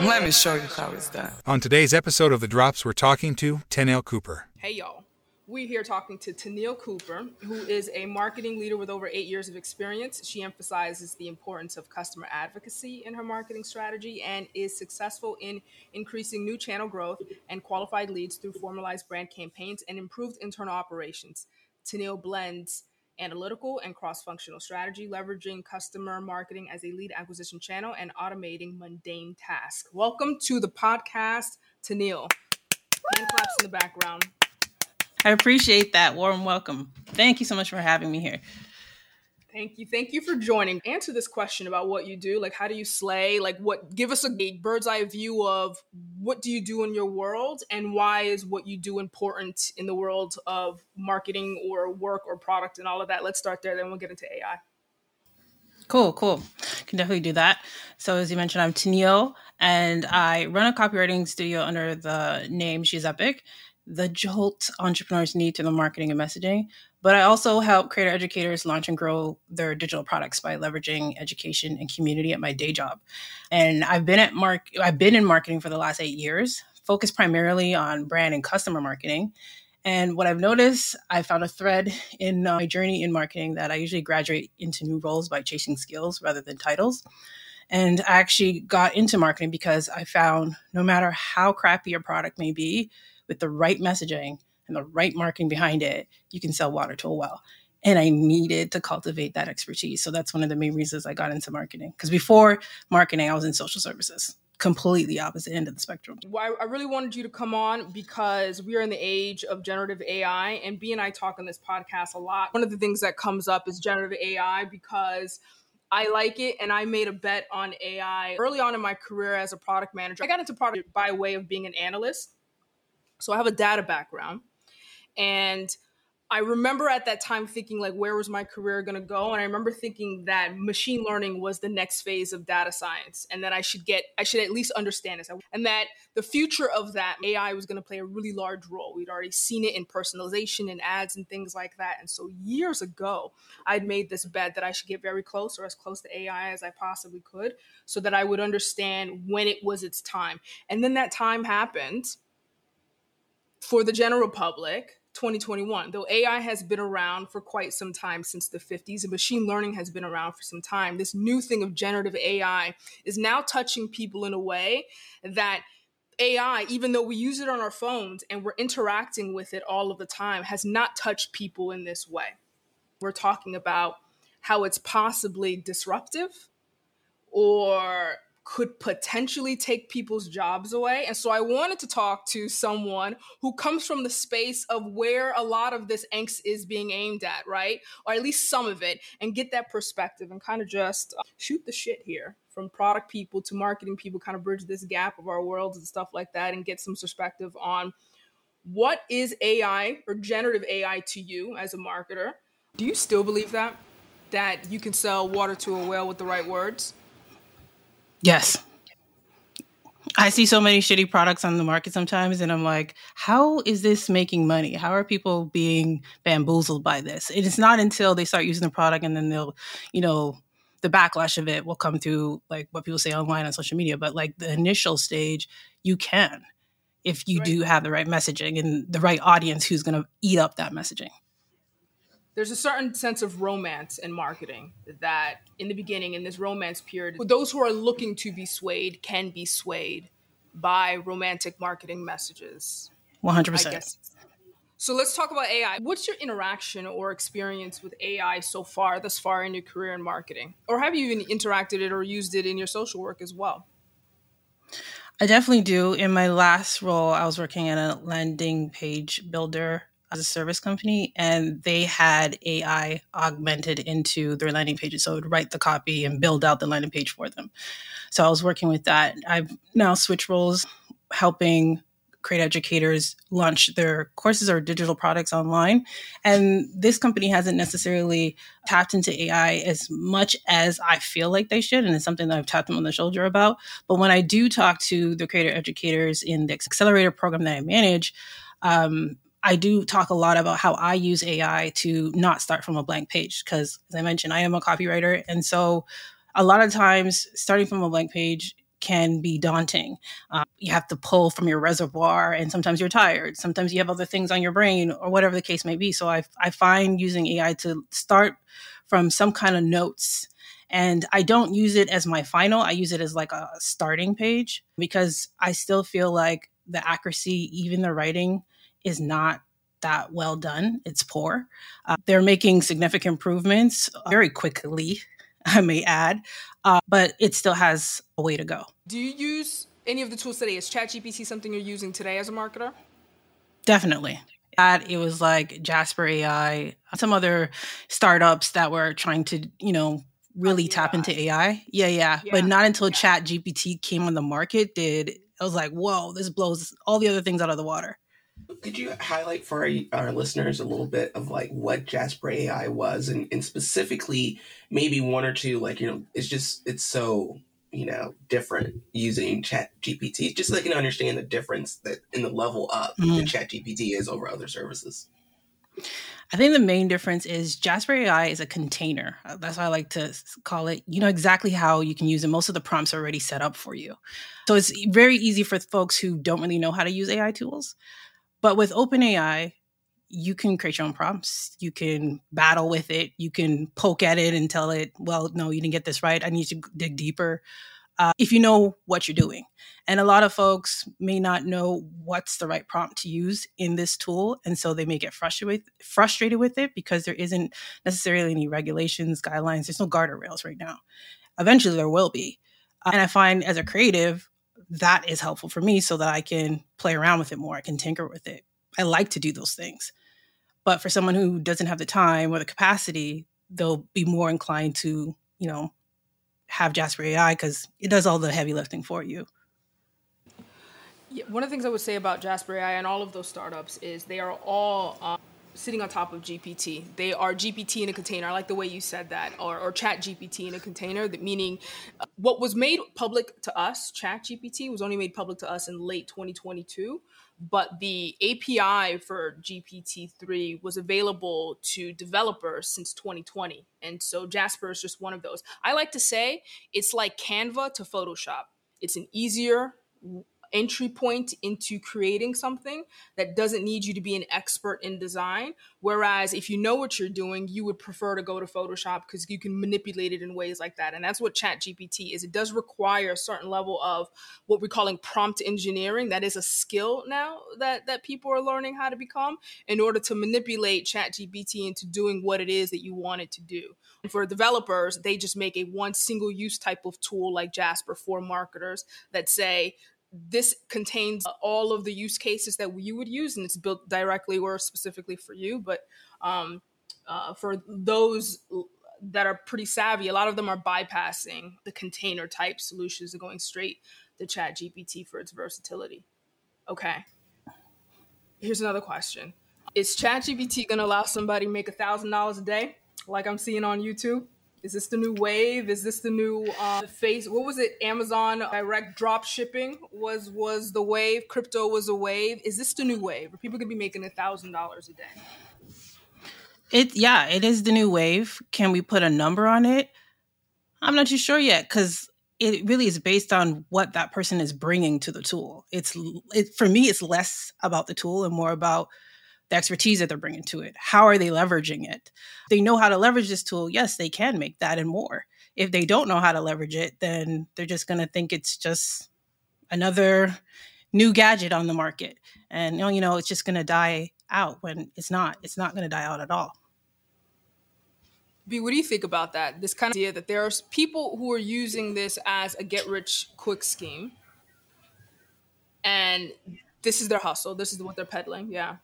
Let me show you how it's done. On today's episode of The Drops, we're talking to Tennile Cooper. Hey, y'all. We're here talking to Tennile Cooper, who is a marketing leader with over eight years of experience. She emphasizes the importance of customer advocacy in her marketing strategy and is successful in increasing new channel growth and qualified leads through formalized brand campaigns and improved internal operations. Tennile blends analytical and cross functional strategy, leveraging customer marketing as a lead acquisition channel and automating mundane tasks. Welcome to the podcast, Tennile. Hand claps in the background. I appreciate that warm welcome. Thank you so much for having me here. Thank you. Thank you for joining. Answer this question about what you do. Like, how do you slay? Like, what, give us a bird's eye view of what do you do in your world and why is what you do important in the world of marketing or work or product and all of that? Let's start there, then we'll get into AI. Cool, cool. Can definitely do that. So, as you mentioned, I'm Tennile and I run a copywriting studio under the name She's Epic the jolt entrepreneurs need to the marketing and messaging. But I also help creator educators launch and grow their digital products by leveraging education and community at my day job. And I've been at mark I've been in marketing for the last eight years, focused primarily on brand and customer marketing. And what I've noticed, I found a thread in uh, my journey in marketing that I usually graduate into new roles by chasing skills rather than titles. And I actually got into marketing because I found no matter how crappy your product may be, with the right messaging and the right marketing behind it, you can sell water to a well. And I needed to cultivate that expertise. So that's one of the main reasons I got into marketing. Because before marketing, I was in social services, completely opposite end of the spectrum. Well, I really wanted you to come on because we are in the age of generative AI. And B and I talk on this podcast a lot. One of the things that comes up is generative AI because I like it and I made a bet on AI early on in my career as a product manager. I got into product by way of being an analyst. So I have a data background. And I remember at that time thinking like where was my career going to go and I remember thinking that machine learning was the next phase of data science and that I should get I should at least understand this and that the future of that AI was going to play a really large role. We'd already seen it in personalization and ads and things like that. And so years ago, I'd made this bet that I should get very close or as close to AI as I possibly could so that I would understand when it was its time. And then that time happened for the general public 2021 though ai has been around for quite some time since the 50s and machine learning has been around for some time this new thing of generative ai is now touching people in a way that ai even though we use it on our phones and we're interacting with it all of the time has not touched people in this way. We're talking about how it's possibly disruptive or could potentially take people's jobs away. And so I wanted to talk to someone who comes from the space of where a lot of this angst is being aimed at, right? Or at least some of it, and get that perspective and kind of just uh, shoot the shit here from product people to marketing people, kind of bridge this gap of our worlds and stuff like that, and get some perspective on what is AI or generative AI to you as a marketer? Do you still believe that? That you can sell water to a whale with the right words? Yes. I see so many shitty products on the market sometimes, and I'm like, how is this making money? How are people being bamboozled by this? And it's not until they start using the product and then they'll, you know, the backlash of it will come through like what people say online on social media. But like the initial stage, you can if you right. do have the right messaging and the right audience who's going to eat up that messaging there's a certain sense of romance in marketing that in the beginning in this romance period those who are looking to be swayed can be swayed by romantic marketing messages 100% so let's talk about ai what's your interaction or experience with ai so far thus far in your career in marketing? Or have you even interacted it or used it in your social work as well? I definitely do. In my last role, I was working at a landing page builder as a service company and they had AI augmented into their landing pages. So it would write the copy and build out the landing page for them. So I was working with that. I've now switched roles helping create educators launch their courses or digital products online. And this company hasn't necessarily tapped into AI as much as I feel like they should. And it's something that I've tapped them on the shoulder about. But when I do talk to the creator educators in the accelerator program that I manage, um, I do talk a lot about how I use AI to not start from a blank page because, as I mentioned, I am a copywriter. And so, a lot of times, starting from a blank page can be daunting. Uh, you have to pull from your reservoir, and sometimes you're tired. Sometimes you have other things on your brain, or whatever the case may be. So I, I find using AI to start from some kind of notes. And I don't use it as my final, I use it as like a starting page because I still feel like the accuracy, even the writing, is not that well done. It's poor. Uh, they're making significant improvements very quickly, I may add, uh, but it still has a way to go. Do you use any of the tools today? Is ChatGPT something you're using today as a marketer? Definitely. That it was like Jasper AI, some other startups that were trying to, you know, really tap into AI. Yeah, yeah, yeah. But not until yeah. Chat GPT came on the market did I was like, whoa, this blows all the other things out of the water. Could you highlight for our, our listeners a little bit of like what Jasper AI was and, and specifically maybe one or two, like, you know, it's just, it's so, you know, different using Chat GPT, just so they can understand the difference that in the level up mm-hmm. that Chat GPT is over other services. I think the main difference is Jasper AI is a container. Uh, that's why I like to call it. You know exactly how you can use it. Most of the prompts are already set up for you. So it's very easy for folks who don't really know how to use AI tools. But with OpenAI, you can create your own prompts. You can battle with it. You can poke at it and tell it, well, no, you didn't get this right. I need to dig deeper. Uh, if you know what you're doing. And a lot of folks may not know what's the right prompt to use in this tool. And so they may get frustrated, frustrated with it because there isn't necessarily any regulations, guidelines. There's no guardrails right now. Eventually, there will be. Uh, and I find as a creative, that is helpful for me so that I can play around with it more. I can tinker with it. I like to do those things. But for someone who doesn't have the time or the capacity, they'll be more inclined to, you know, have Jasper AI because it does all the heavy lifting for you. Yeah, one of the things I would say about Jasper AI and all of those startups is they are all um, sitting on top of GPT. They are GPT in a container. I like the way you said that, or, or Chat GPT in a container. That meaning, uh, what was made public to us, Chat GPT, was only made public to us in late 2022 but the API for GPT-3 was available to developers since 2020. And so Jasper is just one of those. I like to say it's like Canva to Photoshop. It's an easier entry point into creating something that doesn't need you to be an expert in design. Whereas if you know what you're doing, you would prefer to go to Photoshop because you can manipulate it in ways like that. And that's what Chat GPT is. It does require a certain level of what we're calling prompt engineering. That is a skill now that, that people are learning how to become in order to manipulate Chat GPT into doing what it is that you want it to do. And for developers, they just make a one single use type of tool like Jasper for marketers that say, this contains all of the use cases that you would use and it's built directly or specifically for you but um, uh, for those that are pretty savvy a lot of them are bypassing the container type solutions and going straight to chat gpt for its versatility. Okay. Here's another question. Is chat gpt going to allow somebody make a thousand dollars a day like i'm seeing on youtube is this the new wave? Is this the new uh, face? What was it? Amazon direct drop shipping was was the wave. Crypto was a wave. Is this the new wave? Where people could be making a thousand dollars a day? It yeah, it is the new wave. Can we put a number on it? I'm not too sure yet because it really is based on what that person is bringing to the tool. It's it, for me, it's less about the tool and more about the expertise that they're bringing to it. How are they leveraging it? They know how to leverage this tool. Yes, they can make that and more. If they don't know how to leverage it, then they're just going to think it's just another new gadget on the market. And you know, it's just going to die out when it's not. It's not going to die out at all. B, what do you think about that? This kind of idea that there are people who are using this as a get rich quick scheme. And this is their hustle. This is what they're peddling. Yeah.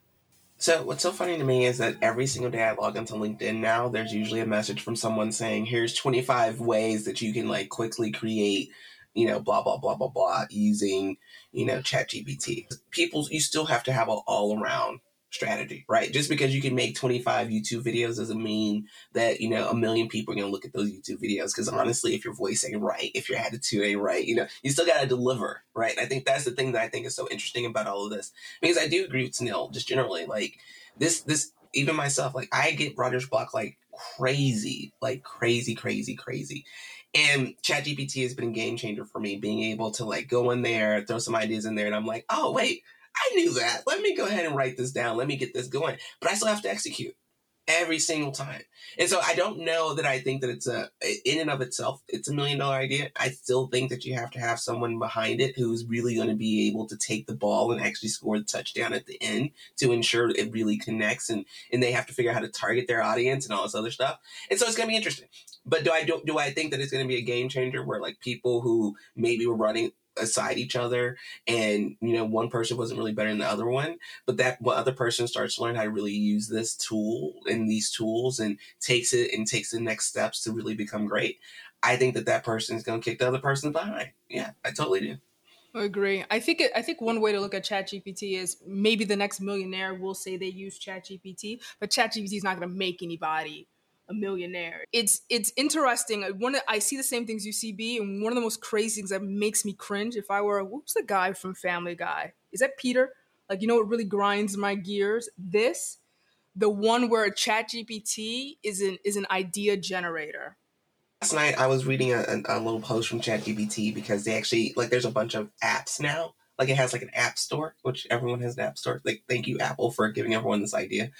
So what's so funny to me is that every single day I log into LinkedIn now, there's usually a message from someone saying, "Here's 25 ways that you can like quickly create, you know, blah blah blah blah blah using, you know, ChatGPT." People, you still have to have an all around strategy, right? Just because you can make 25 YouTube videos doesn't mean that, you know, a million people are going to look at those YouTube videos. Because honestly, if your voice ain't right, if your attitude ain't right, you know, you still got to deliver, right? And I think that's the thing that I think is so interesting about all of this. Because I do agree with Neil, just generally, like this, this, even myself, like I get writer's block like crazy, like crazy, crazy, crazy. And ChatGPT has been a game changer for me, being able to like go in there, throw some ideas in there, and I'm like, oh wait, I knew that. Let me go ahead and write this down. Let me get this going. But I still have to execute every single time. And so I don't know that I think that it's a in and of itself it's a million dollar idea. I still think that you have to have someone behind it who's really going to be able to take the ball and actually score the touchdown at the end to ensure it really connects and and they have to figure out how to target their audience and all this other stuff. And so it's going to be interesting. But do I do, do I think that it's going to be a game changer where like people who maybe were running aside each other and you know one person wasn't really better than the other one but that one other person starts to learn how to really use this tool and these tools and takes it and takes the next steps to really become great. I think that that person is going to kick the other person behind. Yeah i totally do. I agree. I think I think one way to look at ChatGPT is maybe the next millionaire will say they use ChatGPT, but ChatGPT is not going to make anybody a millionaire. It's it's interesting. One I see the same things you see B, and one of the most crazy things that makes me cringe. If I were what's the guy from Family Guy? Is that Peter? Like you know what really grinds my gears? This, the one where a Chat GPT is an is an idea generator. Last night I was reading a, a, a little post from ChatGPT because they actually like there's a bunch of apps now like it has like an app store, which everyone has an app store. Like thank you Apple for giving everyone this idea.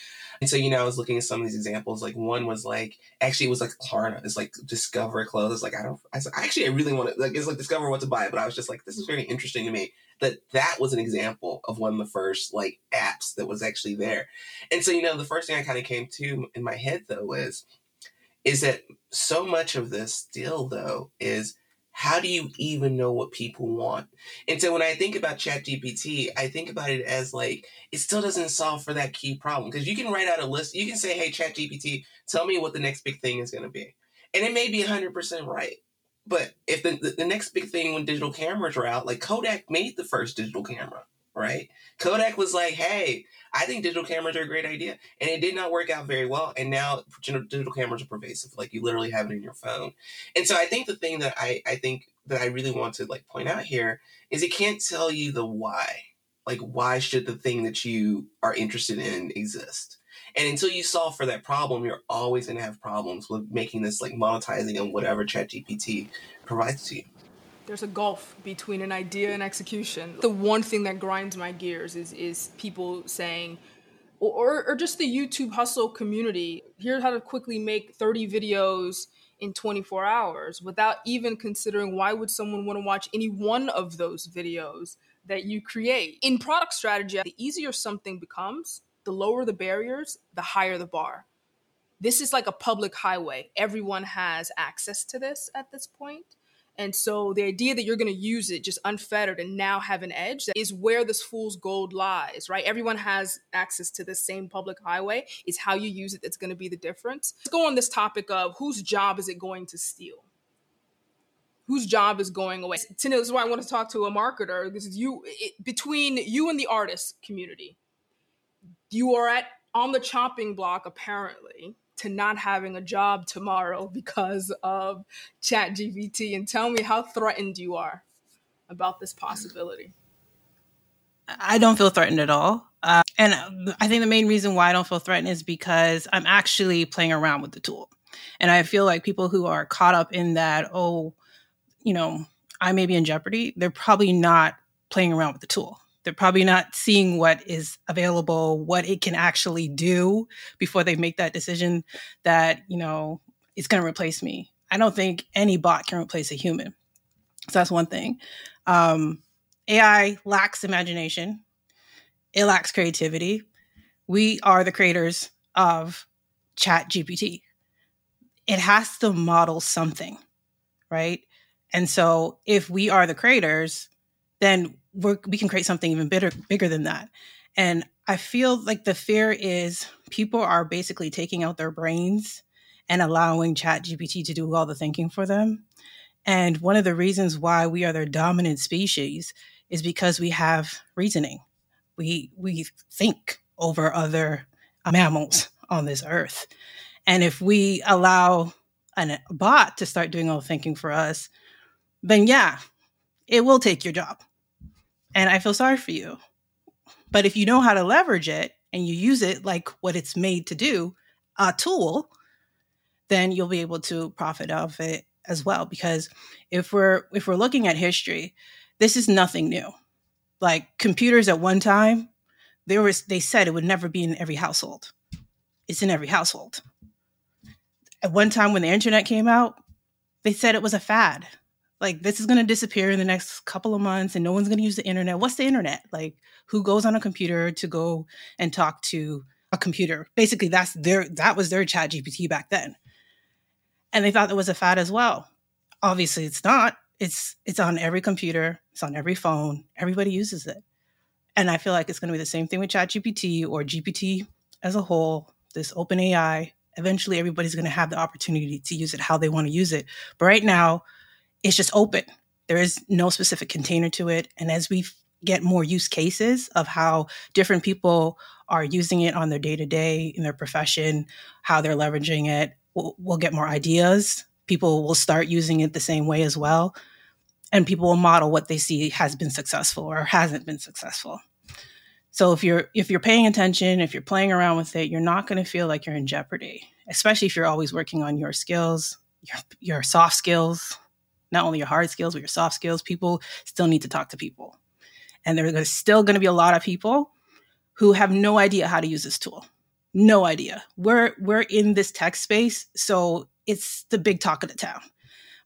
And so you know I was looking at some of these examples. Like one was like actually it was like Klarna. It's like discover clothes. It's like I don't. I actually I really want to like it's like discover what to buy. But I was just like this is very interesting to me that that was an example of one of the first like apps that was actually there. And so you know the first thing I kind of came to in my head though is is that so much of this still though is how do you even know what people want? And so when I think about ChatGPT, I think about it as like it still doesn't solve for that key problem because you can write out a list. You can say, "Hey, ChatGPT, tell me what the next big thing is going to be," and it may be hundred percent right. But if the, the, the next big thing when digital cameras were out, like Kodak made the first digital camera, right? Kodak was like, "Hey, I think digital cameras are a great idea. And it did not work out very well. And now digital cameras are pervasive. Like you literally have it in your phone. And so I think the thing that I, I think that I really want to like point out here is it can't tell you the why. Like why should the thing that you are interested in exist? And until you solve for that problem, you're always going to have problems with making this like monetizing and whatever ChatGPT provides to you there's a gulf between an idea and execution. The one thing that grinds my gears is is people saying, or or just the YouTube hustle community. Here's how to quickly make 30 videos in 24 hours without even considering why would someone want to watch any one of those videos that you create. In product strategy, the easier something becomes, the lower the barriers, the higher the bar. This is like a public highway. Everyone has access to this at this point. And so the idea that you're going to use it just unfettered and now have an edge is where this fool's gold lies, right? Everyone has access to the same public highway. It's how you use it that's going to be the difference. Let's go on this topic of whose job is it going to steal? Whose job is going away? This is why I want to talk to a marketer because you, it, between you and the artist community, you are at on the chopping block apparently to not having a job tomorrow because of chat gpt and tell me how threatened you are about this possibility. I don't feel threatened at all. Uh, and i think the main reason why i don't feel threatened is because i'm actually playing around with the tool. And i feel like people who are caught up in that oh you know i may be in jeopardy they're probably not playing around with the tool they're probably not seeing what is available, what it can actually do before they make that decision that, you know, it's going to replace me. I don't think any bot can replace a human. So that's one thing. Um, AI lacks imagination, it lacks creativity. We are the creators of Chat GPT. It has to model something, right? And so if we are the creators, then we can create something even bigger, bigger than that. And I feel like the fear is people are basically taking out their brains and allowing Chat GPT to do all the thinking for them. And one of the reasons why we are the dominant species is because we have reasoning. We we think over other mammals on this earth. And if we allow a bot to start doing all the thinking for us, then yeah, it will take your job and I feel sorry for you. But if you know how to leverage it and you use it like what it's made to do, a tool, then you'll be able to profit off it as well. Because if we're if we're looking at history this is nothing new. Like computers at one time there was they said it would never be in every household. It's in every household. At one time when the internet came out they said it was a fad like this is going to disappear in the next couple of months and no one's going to use the internet. What's the internet? Like who goes on a computer to go and talk to a computer? Basically that's their that was their chat gpt back then. And they thought it was a fad as well. Obviously it's not. It's it's on every computer. It's on every phone. Everybody uses it. And i feel like it's going to be the same thing with chat gpt or gpt as a whole this open ai eventually everybody's going to have the opportunity to use it how they want to use it. But right now it's just open. There is no specific container to it. And as we get more use cases of how different people are using it on their day to day in their profession, how they're leveraging it, we'll, we'll get more ideas. People will start using it the same way as well. And people will model what they see has been successful or hasn't been successful. So if you're if you're paying attention, if you're playing around with it, you're not going to feel like you're in jeopardy, especially if you're always working on your skills, your, your soft skills, not only your hard skills, but your soft skills. People still need to talk to people. And there's still going to be a lot of people who have no idea how to use this tool. No idea. We're we're in this tech space, so it's the big talk of the town.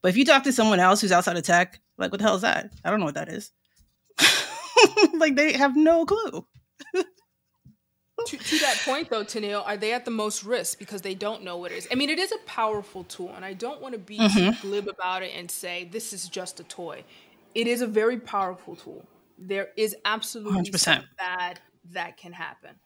But if you talk to someone else who's outside of tech, like what the hell is that? I don't know what that is. like they have no clue to, to, that point though Tennile, are they at the most risk because they don't know what it is i mean it is a powerful tool and i don't want to be mm-hmm. glib about it and say this is just a toy it is a very powerful tool there is absolutely 100%. bad that can happen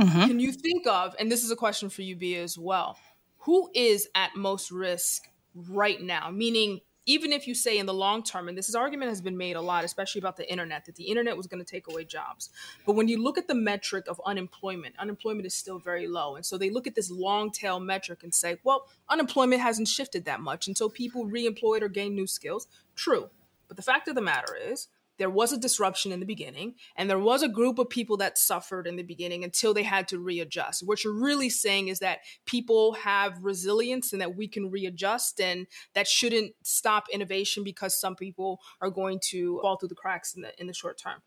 mm-hmm. can you think of and this is a question for you b as well who is at most risk right now meaning even if you say in the long term, and this is argument has been made a lot, especially about the internet, that the internet was going to take away jobs. But when you look at the metric of unemployment, unemployment is still very low. And so they look at this long tail metric and say, well, unemployment hasn't shifted that much. And so people reemployed or gained new skills. True. But the fact of the matter is, there was a disruption in the beginning and there was a group of people that suffered in the beginning until they had to readjust what you're really saying is that people have resilience and that we can readjust and that shouldn't stop innovation because some people are going to fall through the cracks in the in the short term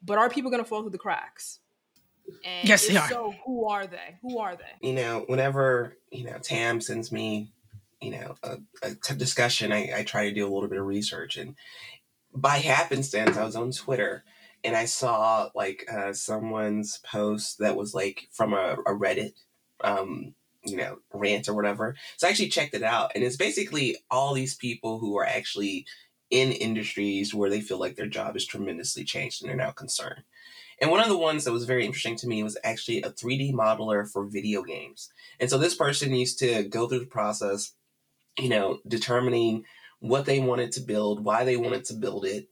but are people going to fall through the cracks and yes, they are. So, who are they? Who are they? You know, whenever you know Tam sends me, you know, a, a discussion, I, I try to do a little bit of research, and by happenstance, I was on Twitter and I saw like uh, someone's post that was like from a, a Reddit, um, you know, rant or whatever. So I actually checked it out, and it's basically all these people who are actually in industries where they feel like their job is tremendously changed and they're now concerned. And one of the ones that was very interesting to me was actually a 3D modeler for video games. And so this person used to go through the process, you know, determining what they wanted to build, why they wanted to build it,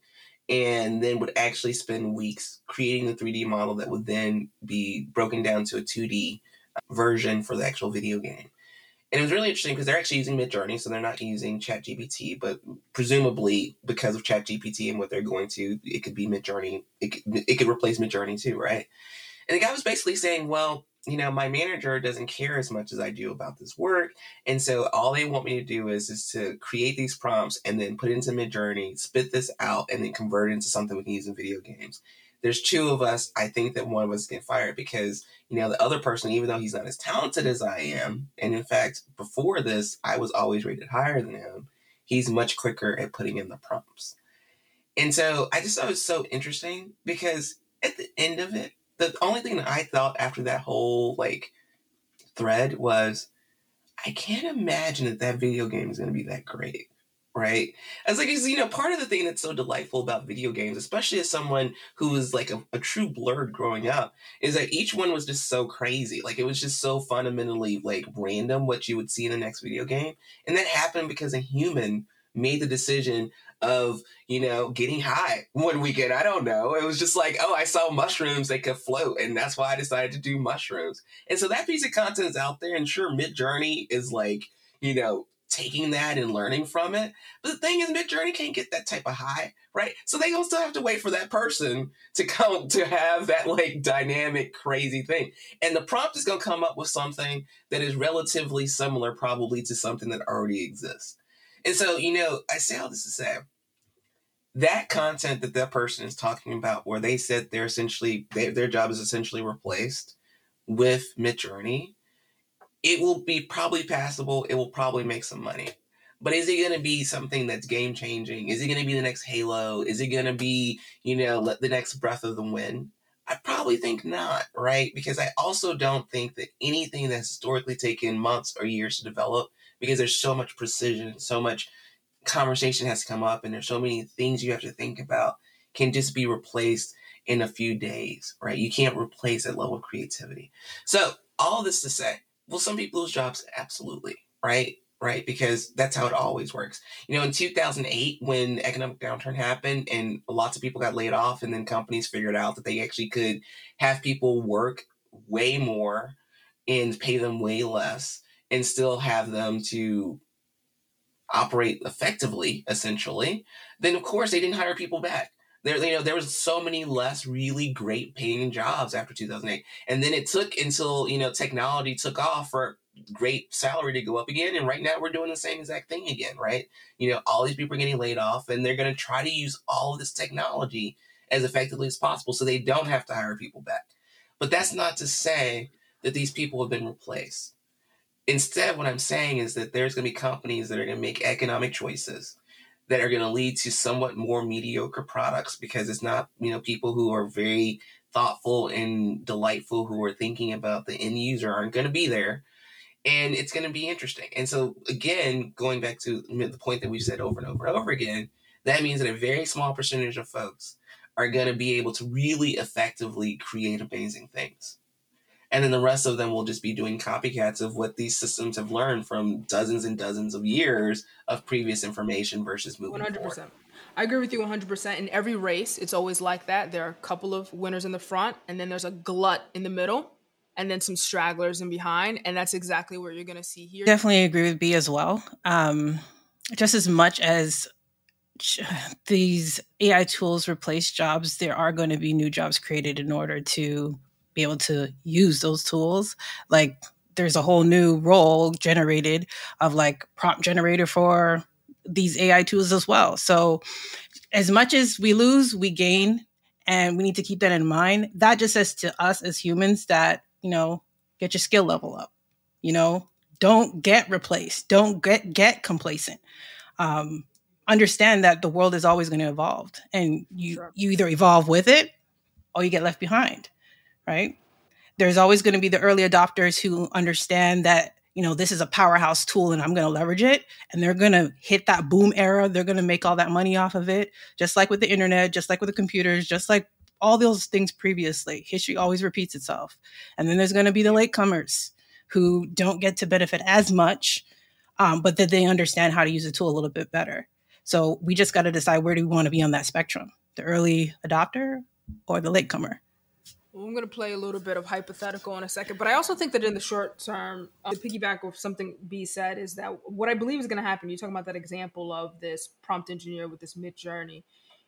and then would actually spend weeks creating the 3D model that would then be broken down to a 2D uh, version for the actual video game. And it was really interesting because they're actually using Midjourney, so they're not using ChatGPT, but presumably because of ChatGPT and what they're going to, it could be Midjourney. It could, it could replace Midjourney too, right? And the guy was basically saying, well, you know, my manager doesn't care as much as I do about this work. And so all they want me to do is is to create these prompts and then put into Midjourney, spit this out, and then convert it into something we can use in video games. There's two of us. I think that one of us get fired because, you know, the other person, even though he's not as talented as I am, and in fact, before this, I was always rated higher than him, he's much quicker at putting in the prompts. And so I just thought it was so interesting because at the end of it, the only thing that I thought after that whole like thread was, I can't imagine that that video game is going to be that great, right? As like, you know, part of the thing that's so delightful about video games, especially as someone who was like a, a true blerd growing up, is that each one was just so crazy. Like it was just so fundamentally like random what you would see in the next video game, and that happened because a human made the decision of you know getting high one weekend i don't know. It was just like oh i saw mushrooms they could float and that's why i decided to do mushrooms. And so that piece of content is out there and sure Midjourney is like you know taking that and learning from it. But the thing is Midjourney can't get that type of high right? So they gonna still have to wait for that person to come to have that like dynamic crazy thing. And the prompt is gonna come up with something that is relatively similar probably to something that already exists And so, you know, I say all this to say that content that that person is talking about, where they said they're essentially, they, their job is essentially replaced with Midjourney, it will be probably passable. It will probably make some money. But is it going to be something that's game changing? Is it going to be the next Halo? Is it going to be, you know, the next Breath of the Wild? I probably think not, right? Because I also don't think that anything that's historically taken months or years to develop, because there's so much precision, so much conversation has to come up, and there's so many things you have to think about, can just be replaced in a few days, right? You can't replace that level of creativity. So, all this to say, will some people lose jobs? Absolutely, right? right? Because that's how it always works. You know, in 2008, when economic downturn happened and lots of people got laid off, and then companies figured out that they actually could have people work way more and pay them way less and still have them to operate effectively, essentially, then of course they didn't hire people back. There, you know, there was so many less really great paying jobs after 2008, and then it took until you know technology took off for great salary to go up again. And right now we're doing the same exact thing again, right? You know, all these people are getting laid off and they're going to try to use all of this technology as effectively as possible so they don't have to hire people back. But that's not to say that these people have been replaced. Instead, what I'm saying is that there's going to be companies that are going to make economic choices that are going to lead to somewhat more mediocre products because it's not, you know, people who are very thoughtful and delightful who are thinking about the end user aren't going to be there and it's going to be interesting. And so, again, going back to the point that we've said over and over and over again, that means that a very small percentage of folks are going to be able to really effectively create amazing things. And then the rest of them will just be doing copycats of what these systems have learned from dozens and dozens of years of previous information versus moving 100%. Forward. I agree with you 100%. In every race, it's always like that. There are a couple of winners in the front, and then there's a glut in the middle and then some stragglers in behind. And that's exactly what you're going to see here. Definitely agree with B as well. Um, just as much as these AI tools replace jobs, there are going to be new jobs created in order to be able to use those tools. Like there's a whole new role generated of like prompt generator for these AI tools as well. So as much as we lose, we gain and we need to keep that in mind. That just says to us as humans that you know, get your skill level up. You know, don't get replaced. Don't get get complacent. Um, understand that the world is always going to evolve, and you sure. you either evolve with it or you get left behind. Right? There's always going to be the early adopters who understand that you know this is a powerhouse tool and i'm going to leverage it and they're going to hit that boom era they're going to make all that money off of it just like with the internet just like with the computers just like all those things previously. History always repeats itself. And then there's going to be the latecomers who don't get to benefit as much, um, but that they understand how to use the tool a little bit better. So we just got to decide where do we want to be on that spectrum the early adopter or the latecomer. Well, I'm going to play a little bit of hypothetical in a second, but I also think that in the short term, uh, to piggyback with something B said, is that what I believe is going to happen. You're talking about that example of this prompt engineer with this Midjourney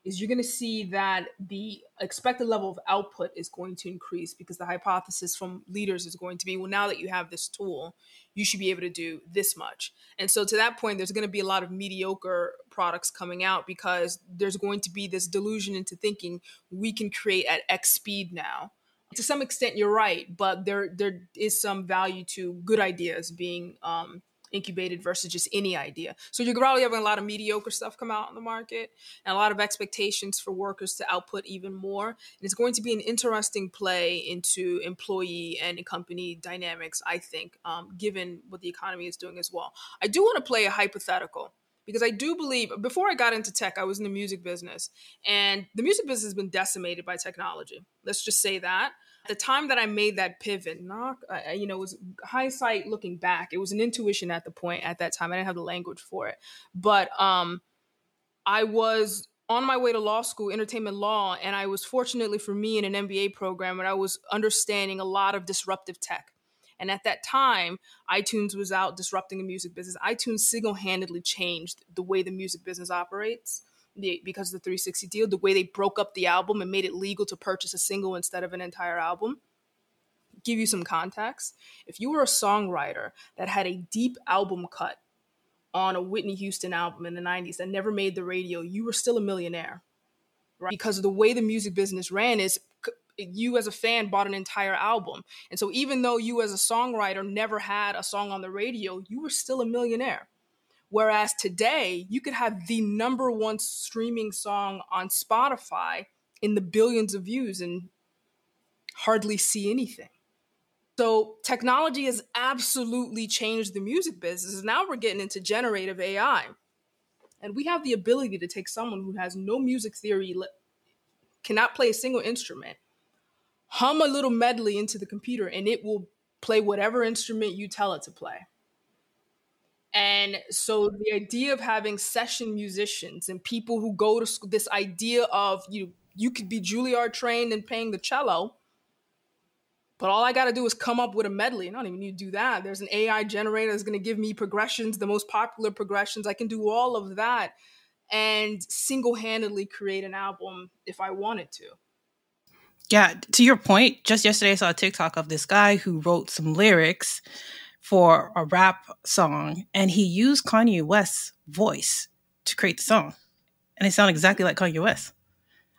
is you're going to see that the expected level of output is going to increase because the hypothesis from leaders is going to be well now that you have this tool you should be able to do this much. And so to that point there's going to be a lot of mediocre products coming out because there's going to be this delusion into thinking we can create at x speed now. To some extent you're right but there there is some value to good ideas being um, incubated versus just any idea. So you're probably having a lot of mediocre stuff come out on the market and a lot of expectations for workers to output even more. And it's going to be an interesting play into employee and company dynamics, I think, um, given what the economy is doing as well. I do want to play a hypothetical because I do believe before I got into tech, I was in the music business, and the music business has been decimated by technology. Let's just say that the time that I made that pivot, not uh, you know, was hindsight looking back. It was an intuition at the point at that time. I didn't have the language for it, but um, I was on my way to law school, entertainment law, and I was fortunately for me in an MBA program, and I was understanding a lot of disruptive tech. And at that time, iTunes was out disrupting the music business. iTunes single handedly changed the way the music business operates the, because of the 360 deal, the way they broke up the album and made it legal to purchase a single instead of an entire album. Give you some context. If you were a songwriter that had a deep album cut on a Whitney Houston album in the 90s that never made the radio, you were still a millionaire. Right? Because of the way the music business ran is you as a fan bought an entire album. And so even though you as a songwriter never had a song on the radio, you were still a millionaire. Whereas today, you could have the number one streaming song on Spotify in the billions of views and hardly see anything. So technology has absolutely changed the music business. Now we're getting into generative AI. And we have the ability to take someone who has no music theory, cannot play a single instrument, hum a little medley into the computer, and it will play whatever instrument you tell it to play. And so the idea of having session musicians and people who go to school, this idea of you you could be Juilliard trained and playing the cello, but all I got to do is come up with a medley. I don't even need to do that. There's an AI generator that's going to give me progressions, the most popular progressions. I can do all of that and single handedly create an album if I wanted to. Yeah, to your point, just yesterday I saw a TikTok of this guy who wrote some lyrics for a rap song and he used Kanye West's voice to create the song. And it sounded exactly like Kanye West.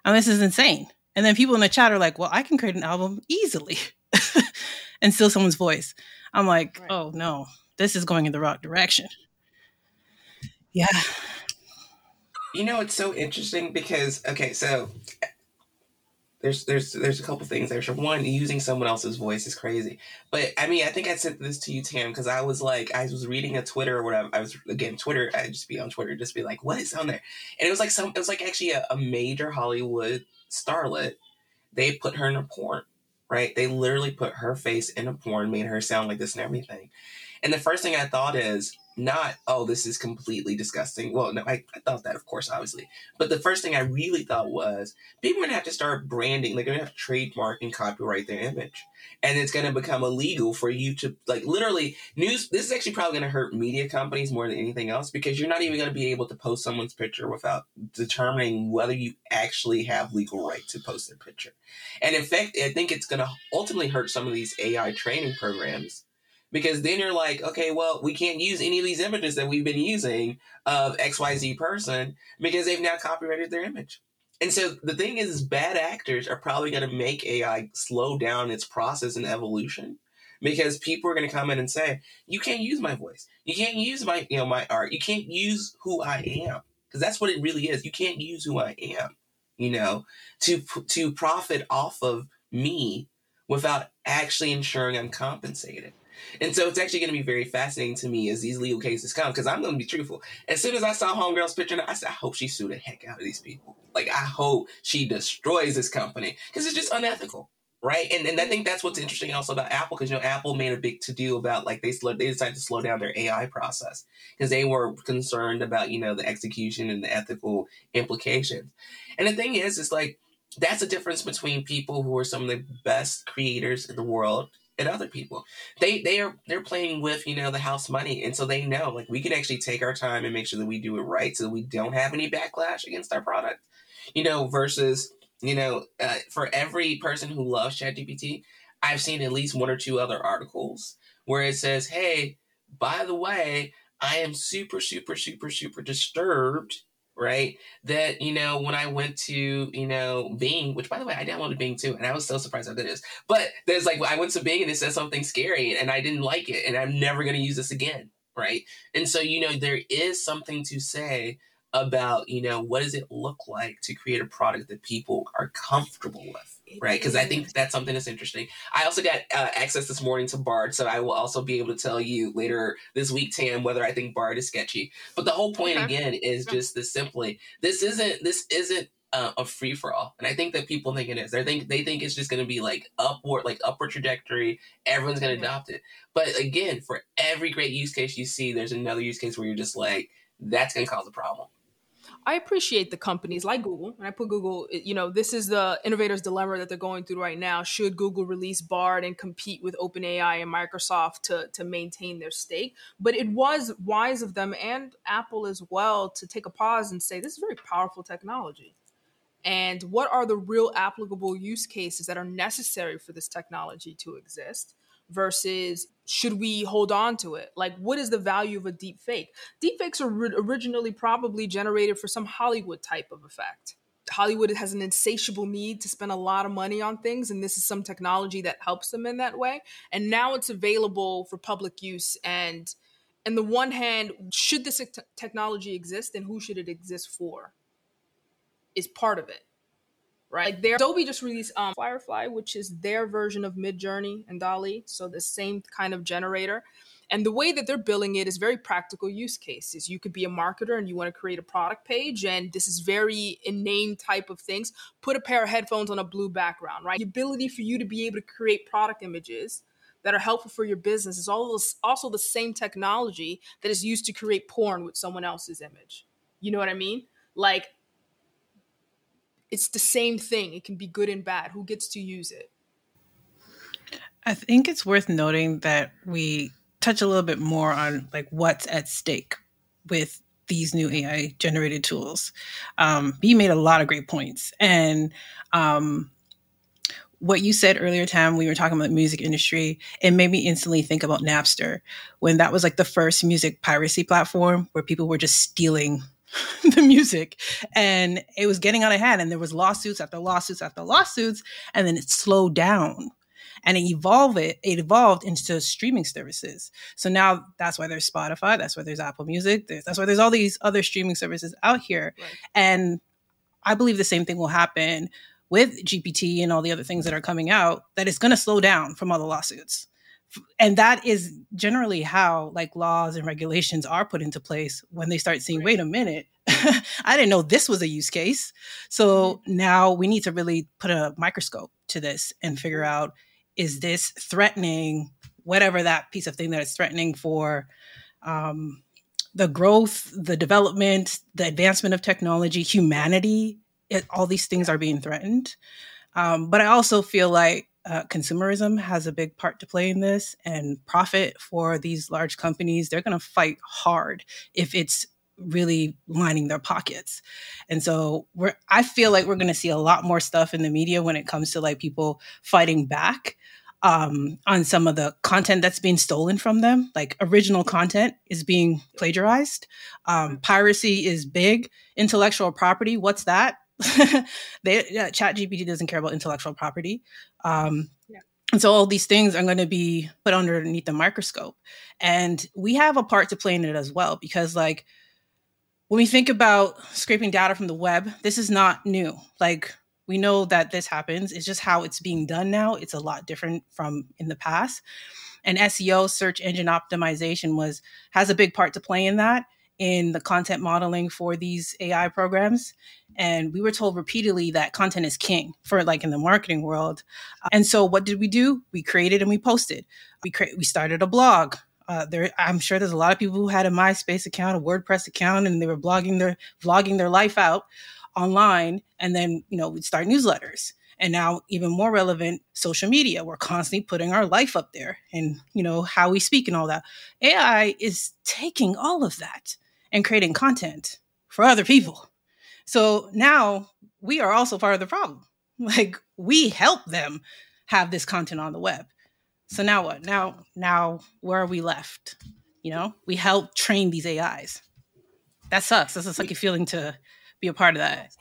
I mean, this is insane. And then people in the chat are like, well, I can create an album easily. and steal someone's voice. I'm like, right. oh no, this is going in the wrong direction. Yeah. You know, it's so interesting because okay, so there's there's there's a couple things there. One, using someone else's voice is crazy. But I mean, I think I sent this to you, Tam, because I was like, I was reading a Twitter or whatever. I was again Twitter. I'd just be on Twitter, just be like, what is on there? And it was like some. It was like actually a, a major Hollywood starlet. They put her in a porn right? They literally put her face in a porn, made her sound like this and everything. And the first thing I thought is not, oh, this is completely disgusting. Well, no, I, I thought that, of course, obviously. But the first thing I really thought was people are going to have to start branding. like They're going to have to trademark and copyright their image. And it's going to become illegal for you to, like, literally, news. This is actually probably going to hurt media companies more than anything else because you're not even going to be able to post someone's picture without determining whether you actually have legal right to post their picture. And in fact, I think it's going to ultimately hurt some of these AI training programs because then you're like, okay, well, we can't use any of these images that we've been using of XYZ person because they've now copyrighted their image. And so the thing is, bad actors are probably going to make AI slow down its process and evolution because people are going to come in and say, you can't use my voice. You can't use my, you know, my art. You can't use who I am because that's what it really is. You can't use who I am, you know, to, to profit off of me without actually ensuring I'm compensated. And so it's actually going to be very fascinating to me as these legal cases come because I'm going to be truthful. As soon as I saw Homegirl's picture, I said, I hope she sued the heck out of these people. Like, I hope she destroys this company because it's just unethical. Right. And, and I think that's what's interesting also about Apple because, you know, Apple made a big to do about like they, slow, they decided to slow down their AI process because they were concerned about, you know, the execution and the ethical implications. And the thing is, it's like, that's the difference between people who are some of the best creators in the world and other people. They they are they're playing with you know the house money, and so they know like we can actually take our time and make sure that we do it right, so we don't have any backlash against our product. You know, versus you know uh, for every person who loves ChatGPT, I've seen at least one or two other articles where it says, "Hey, by the way." I am super, super, super, super disturbed right? That, you know, when I went to, you know, Bing, which by the way, I downloaded Bing too, and I was so surprised how that is. But there's like, I went to Bing and it said something scary and I didn't like it and I'm never going to use this again, right? And so, you know, there is something to say about, you know, what does it look like to create a product that people are comfortable with? Right? Because I think that's something that's interesting. I also got uh, access this morning to Bard, so I will also be able to tell you later this week, Tam, whether I think Bard is sketchy. But the whole point okay. again is just this: simply, this isn't this isn't uh, a free for all, and I think that people think it is. They think they think it's just going to be like upward, like upward trajectory. Everyone's going to mm-hmm. adopt it. But again, for every great use case you see, there's another use case where you're just like, that's going to cause a problem. I appreciate the companies like Google, and I put Google, you know, this is the innovator's dilemma that they're going through right now. Should Google release Bard and compete with OpenAI and Microsoft to, to maintain their stake? But it was wise of them and Apple as well to take a pause and say, this is very powerful technology. And what are the real applicable use cases that are necessary for this technology to exist? Versus should we hold on to it? Like, what is the value of a deep fake? Deep fakes are originally probably generated for some Hollywood type of effect. Hollywood has an insatiable need to spend a lot of money on things, and this is some technology that helps them in that way. And now it's available for public use. And on the one hand, should this te- technology exist, and who should it exist for? Is part of it right? Like their Adobe just released um, Firefly, which is their version of Midjourney and DALL-E, so the same kind of generator. And the way that they're billing it is very practical use cases. You could be a marketer and you want to create a product page, and this is very inane type of things. Put a pair of headphones on a blue background, right? The ability for you to be able to create product images that are helpful for your business is all also the same technology that is used to create porn with someone else's image. You know what I mean? Like it's the same thing. It can be good and bad. Who gets to use it? I think it's worth noting that we touch a little bit more on like what's at stake with these new AI generated tools. Um, B made a lot of great points, and um, what you said earlier, Tam, we were talking about the music industry, it made me instantly think about Napster when that was like the first music piracy platform where people were just stealing the music and it was getting out of hand and there was lawsuits after lawsuits after lawsuits and then it slowed down and it evolved it, it evolved into streaming services. So now that's why there's spotify that's why there's apple music there's, that's why there's all these other streaming services out here. Right. and i believe the same thing will happen with gpt and all the other things that are coming out that it's going to slow down from all the lawsuits and that is generally how like laws and regulations are put into place when they start seeing wait a minute i didn't know this was a use case. So mm-hmm. now we need to really put a microscope to this and figure out is this threatening whatever that piece of thing that is threatening for um, the growth the development the advancement of technology humanity it, all these things are being threatened. Um, but i also feel like uh, consumerism has a big part to play in this and profit for these large companies they're going to fight hard if it's really lining their pockets. And so we're i feel like we're going to see a lot more stuff in the media when it comes to like people fighting back um, on some of the content that's being stolen from them. Like original content is being plagiarized. Um, piracy is big. Intellectual property what's that they yeah, chat gpt doesn't care about intellectual property. Um, yeah. and so all these things are going to be put underneath the microscope. And we have a part to play in it as well because like when we think about scraping data from the web this is not new. Like we know that this happens. It's just how it's being done now. It's a lot different from in the past. And seo search engine optimization was has a big part to play in that in the content modeling for these AI programs. And we were told repeatedly that content is king for like in the marketing world. And so what did we do? We created and we posted. We cre- we started a blog. Uh, there, I'm sure there's a lot of people who had a MySpace account, a WordPress account, and they were blogging their vlogging their life out online. And then you know we'd start newsletters and now even more relevant social media we're constantly putting our life up there and you know how we speak and all that ai is taking all of that and creating content for other people. So now we are also part of the problem. Like we help them have this content on the web. So now what? Now now where are we left? You know, we help train these AIs. That sucks. That's a sucky feeling to be a part of that.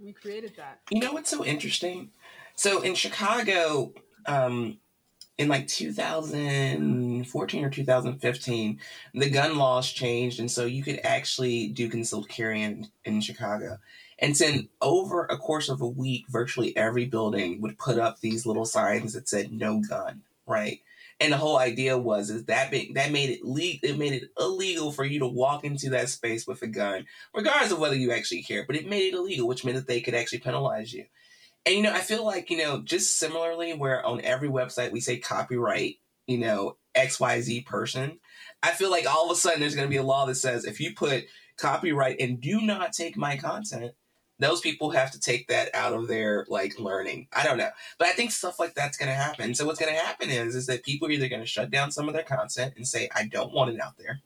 We created that. You know what's so interesting? So in Chicago, um, in like 2014 or 2015, the gun laws changed, and so you could actually do concealed carry in, in Chicago. And then over a course of a week, virtually every building would put up these little signs that said "No gun," right? And the whole idea was is that that made it le- it made it illegal for you to walk into that space with a gun, regardless of whether you actually care. But it made it illegal, which meant that they could actually penalize you. And you know, I feel like, you know, just similarly where on every website we say copyright, you know, XYZ person, I feel like all of a sudden there's going to be a law that says if you put copyright and do not take my content, those people have to take that out of their like learning. I don't know. But I think stuff like that's going to happen. So what's going to happen is is that people are either going to shut down some of their content and say I don't want it out there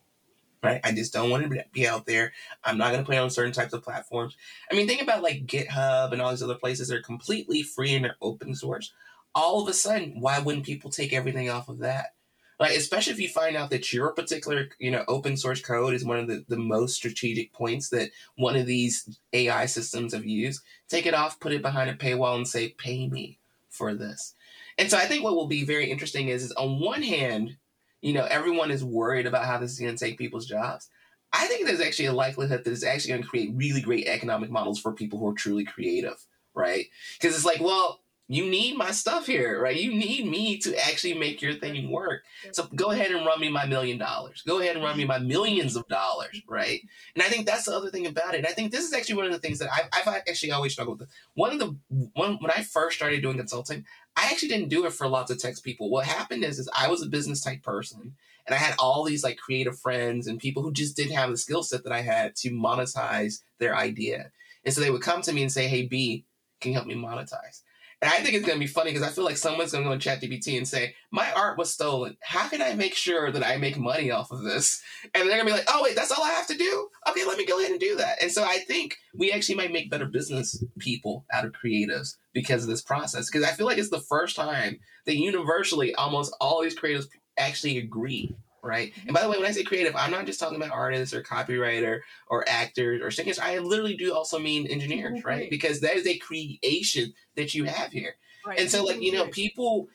right? I just don't want to be out there. I'm not going to it on certain types of platforms. I mean, think about like GitHub and all these other places that are completely free and they're open source. All of a sudden, why wouldn't people take everything off of that? Like especially if you find out that your particular, you know, open source code is one of the, the most strategic points that one of these AI systems have used, take it off, put it behind a paywall and say, pay me for this. And so I think what will be very interesting is, is on one hand, you know, everyone is worried about how this is going to take people's jobs. I think there's actually a likelihood that it's actually going to create really great economic models for people who are truly creative, right? Because it's like, well, you need my stuff here, right? You need me to actually make your thing work. So go ahead and run me my million dollars. Go ahead and run me mm-hmm. my millions of dollars, right? And I think that's the other thing about it. And I think this is actually one of the things that I've, I've actually always struggled with. One of the one when I first started doing consulting, I actually didn't do it for lots of tech people. What happened is, is I was a business type person, and I had all these like creative friends and people who just didn't have the skill set that I had to monetize their idea. And so they would come to me and say, "Hey, B, can you help me monetize?" And I think it's going to be funny because I feel like someone's going to go on ChatGPT and say, My art was stolen. How can I make sure that I make money off of this? And they're going to be like, Oh, wait, that's all I have to do? Okay, let me go ahead and do that. And so I think we actually might make better business people out of creatives because of this process. Because I feel like it's the first time that universally almost all these creatives actually agree right? And by the way, when I say creative, I'm not just talking about artists or copywriter or actors or singers. I literally do also mean engineers, mm-hmm. right? Because that is a creation that you have here. Right. And so, like you know, people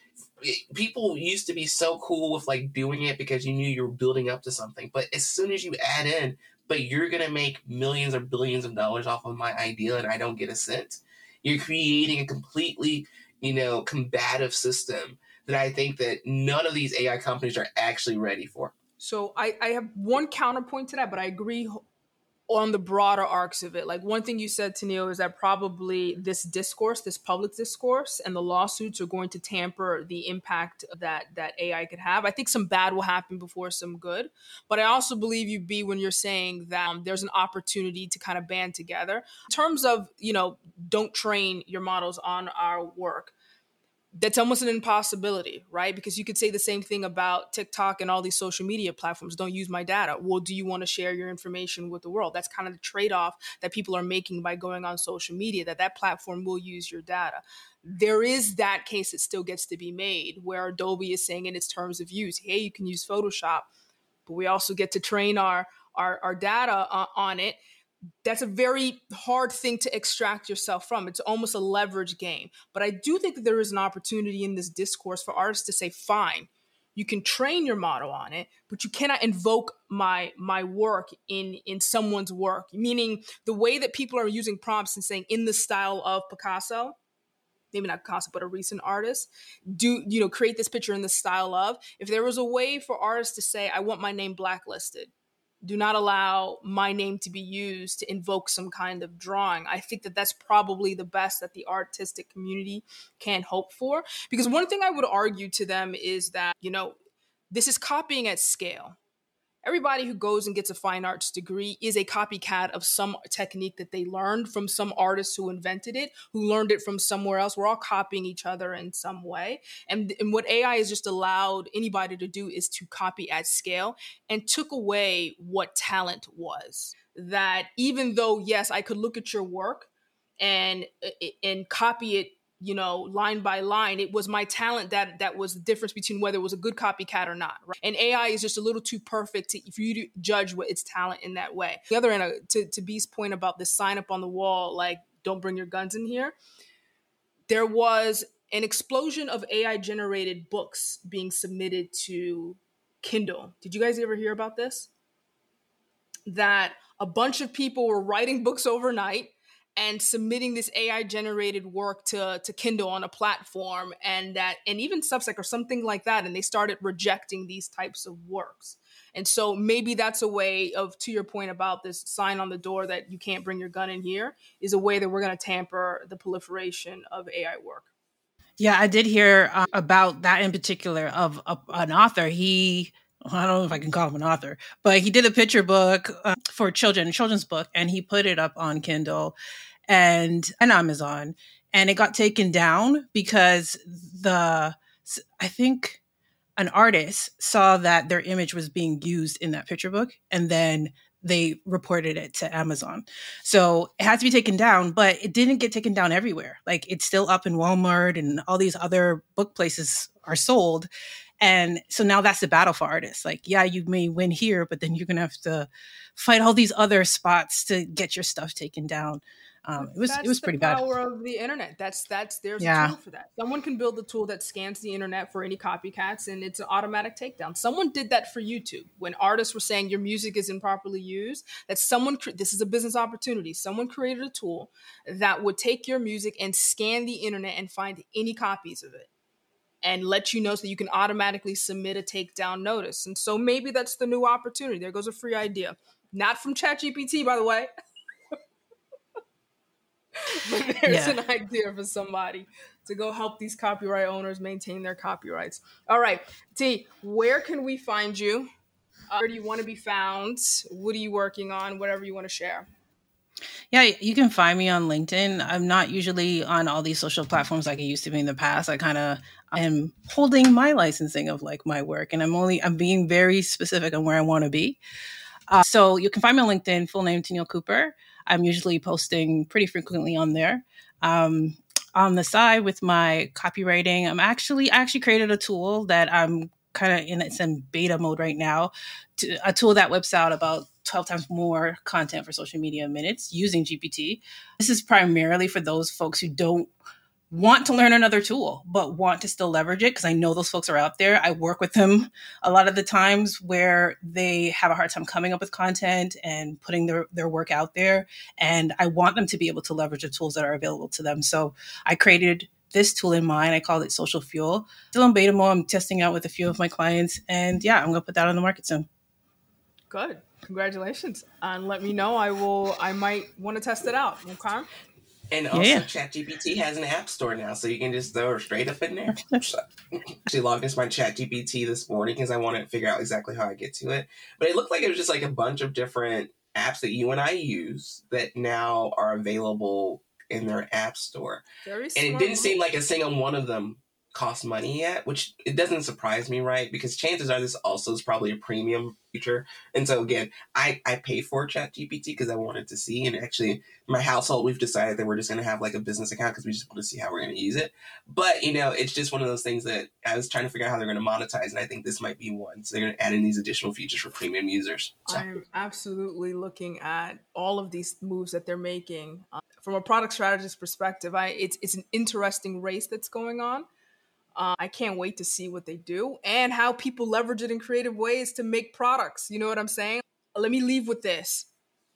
people used to be so cool with like doing it because you knew you were building up to something. But as soon as you add in, but you're gonna make millions or billions of dollars off of my idea, and I don't get a cent. You're creating a completely, you know, combative system that I think that none of these AI companies are actually ready for. So I, I have one counterpoint to that, but I agree on the broader arcs of it. Like one thing you said Tennile is that probably this discourse, this public discourse, and the lawsuits are going to tamper the impact that that AI could have. I think some bad will happen before some good, but I also believe you be when you're saying that um, there's an opportunity to kind of band together in terms of you know don't train your models on our work that's almost an impossibility, right? Because you could say the same thing about TikTok and all these social media platforms. Don't use my data. Well, do you want to share your information with the world? That's kind of the trade off that people are making by going on social media, that that platform will use your data. There is that case that still gets to be made where Adobe is saying in its terms of use, hey, you can use Photoshop, but we also get to train our, our, our data uh, on it that's a very hard thing to extract yourself from. It's almost a leverage game. But I do think that there is an opportunity in this discourse for artists to say, fine, you can train your model on it, but you cannot invoke my my work in in someone's work. Meaning the way that people are using prompts and saying in the style of Picasso, maybe not Picasso, but a recent artist, do you know create this picture in the style of. If there was a way for artists to say, I want my name blacklisted do not allow my name to be used to invoke some kind of drawing. I think that that's probably the best that the artistic community can hope for. Because one thing I would argue to them is that, you know, this is copying at scale everybody who goes and gets a fine arts degree is a copycat of some technique that they learned from some artist who invented it, who learned it from somewhere else. We're all copying each other in some way. And, and what AI has just allowed anybody to do is to copy at scale and took away what talent was. That even though, yes, I could look at your work and and copy it you know line by line it was my talent that that was the difference between whether it was a good copycat or not right? and ai is just a little too perfect to, for you to judge what its talent in that way. The other end uh, to, to b's point about the sign up on the wall like don't bring your guns in here there was an explosion of ai generated books being submitted to kindle. Did you guys ever hear about this? That a bunch of people were writing books overnight and submitting this AI generated work to to Kindle on a platform and that and even Substack or something like that and they started rejecting these types of works. And so maybe that's a way of to your point about this sign on the door that you can't bring your gun in here is a way that we're going to tamper the proliferation of AI work. Yeah, I did hear uh, about that in particular of uh, an author. He I don't know if I can call him an author, but he did a picture book uh, for children, a children's book, and he put it up on Kindle and and Amazon, and it got taken down because the I think an artist saw that their image was being used in that picture book, and then they reported it to Amazon. So it had to be taken down, but it didn't get taken down everywhere. Like it's still up in Walmart and all these other book places are sold And so now that's the battle for artists. Like, yeah, you may win here, but then you're going to have to fight all these other spots to get your stuff taken down. Um, it was that's it was pretty the bad. Power of the internet. That's that's there's Yeah. a tool for that. Someone can build a tool that scans the internet for any copycats, and it's an automatic takedown. Someone did that for YouTube when artists were saying your music is improperly used. That someone cre- this is a business opportunity. Someone created a tool that would take your music and scan the internet and find any copies of it. And let you know so you can automatically submit a takedown notice. And so maybe that's the new opportunity. There goes a free idea. Not from ChatGPT, by the way. but there's Yeah. an idea for somebody to go help these copyright owners maintain their copyrights. All right, T, where can we find you? Uh, where do you want to be found? What are you working on? Whatever you want to share. Yeah, you can find me on LinkedIn. I'm not usually on all these social platforms like I used to be in the past. I kind of am holding my licensing of like my work, and I'm only I'm being very specific on where I want to be. Uh, so you can find me on LinkedIn, full name Tennile Cooper. I'm usually posting pretty frequently on there. Um, on the side with my copywriting, I'm actually I actually created a tool that I'm kind of in it's in beta mode right now. To, a tool that whips out about 12 times more content for social media minutes using GPT. This is primarily for those folks who don't want to learn another tool but want to still leverage it because I know those folks are out there. I work with them a lot of the times where they have a hard time coming up with content and putting their, their work out there. And I want them to be able to leverage the tools that are available to them. So I created this tool in mind. I called it Social Fuel. Still in beta mode. I'm testing out with a few of my clients. And yeah, I'm going to put that on the market soon. Good. Congratulations. And let me know. I will I might want to test it out. Okay. And also, Yeah. ChatGPT has an app store now, so you can just throw her straight up in there. So, actually logged into my ChatGPT this morning because I wanted to figure out exactly how I get to it. But it looked like it was just like a bunch of different apps that you and I use that now are available in their app store. Very And smart. it didn't seem like a single one of them cost money yet, which it doesn't surprise me, right? Because chances are this also is probably a premium feature. And so again, I, I pay for ChatGPT because I wanted to see. And actually, my household, we've decided that we're just going to have like a business account because we just want to see how we're going to use it. But, you know, it's just one of those things that I was trying to figure out how they're going to monetize. And I think this might be one. So they're going to add in these additional features for premium users. So. I'm absolutely looking at all of these moves that they're making um, from a product strategist perspective. I it's it's an interesting race that's going on. Uh, I can't wait to see what they do and how people leverage it in creative ways to make products. You know what I'm saying? Let me leave with this.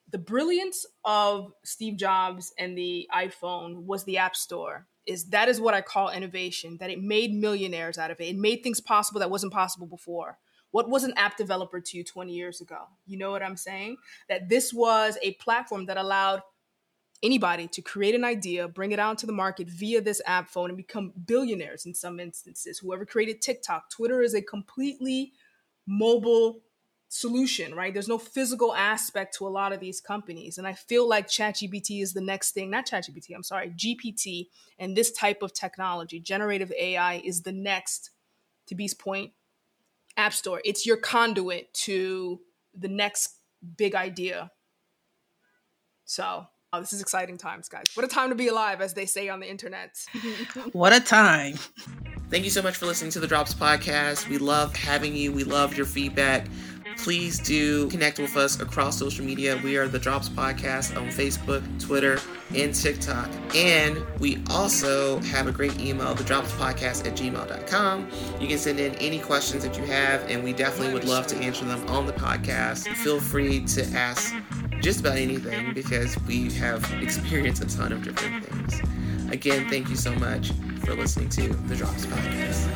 The brilliance of Steve Jobs and the iPhone was the App Store. Is that is what I call innovation, that it made millionaires out of it. It made things possible that wasn't possible before. What was an app developer to you 20 years ago? You know what I'm saying? That this was a platform that allowed anybody to create an idea, bring it out to the market via this app phone, and become billionaires in some instances. Whoever created TikTok, Twitter is a completely mobile solution, right? There's no physical aspect to a lot of these companies. And I feel like ChatGPT is the next thing, not ChatGPT, I'm sorry, GPT and this type of technology, generative AI, is the next, to B's point, App Store. It's your conduit to the next big idea. So, oh, this is exciting times, guys. What a time to be alive, as they say on the internet. What a time. Thank you so much for listening to the Drops Podcast. We love having you. We love your feedback. Please do connect with us across social media. We are the Drops Podcast on Facebook, Twitter, and TikTok. And we also have a great email, the Drops Podcast at gmail.com. You can send in any questions that you have, and we definitely would love to answer them on the podcast. Feel free to ask just about anything because we have experienced a ton of different things. Again, thank you so much for listening to the Drops Podcast.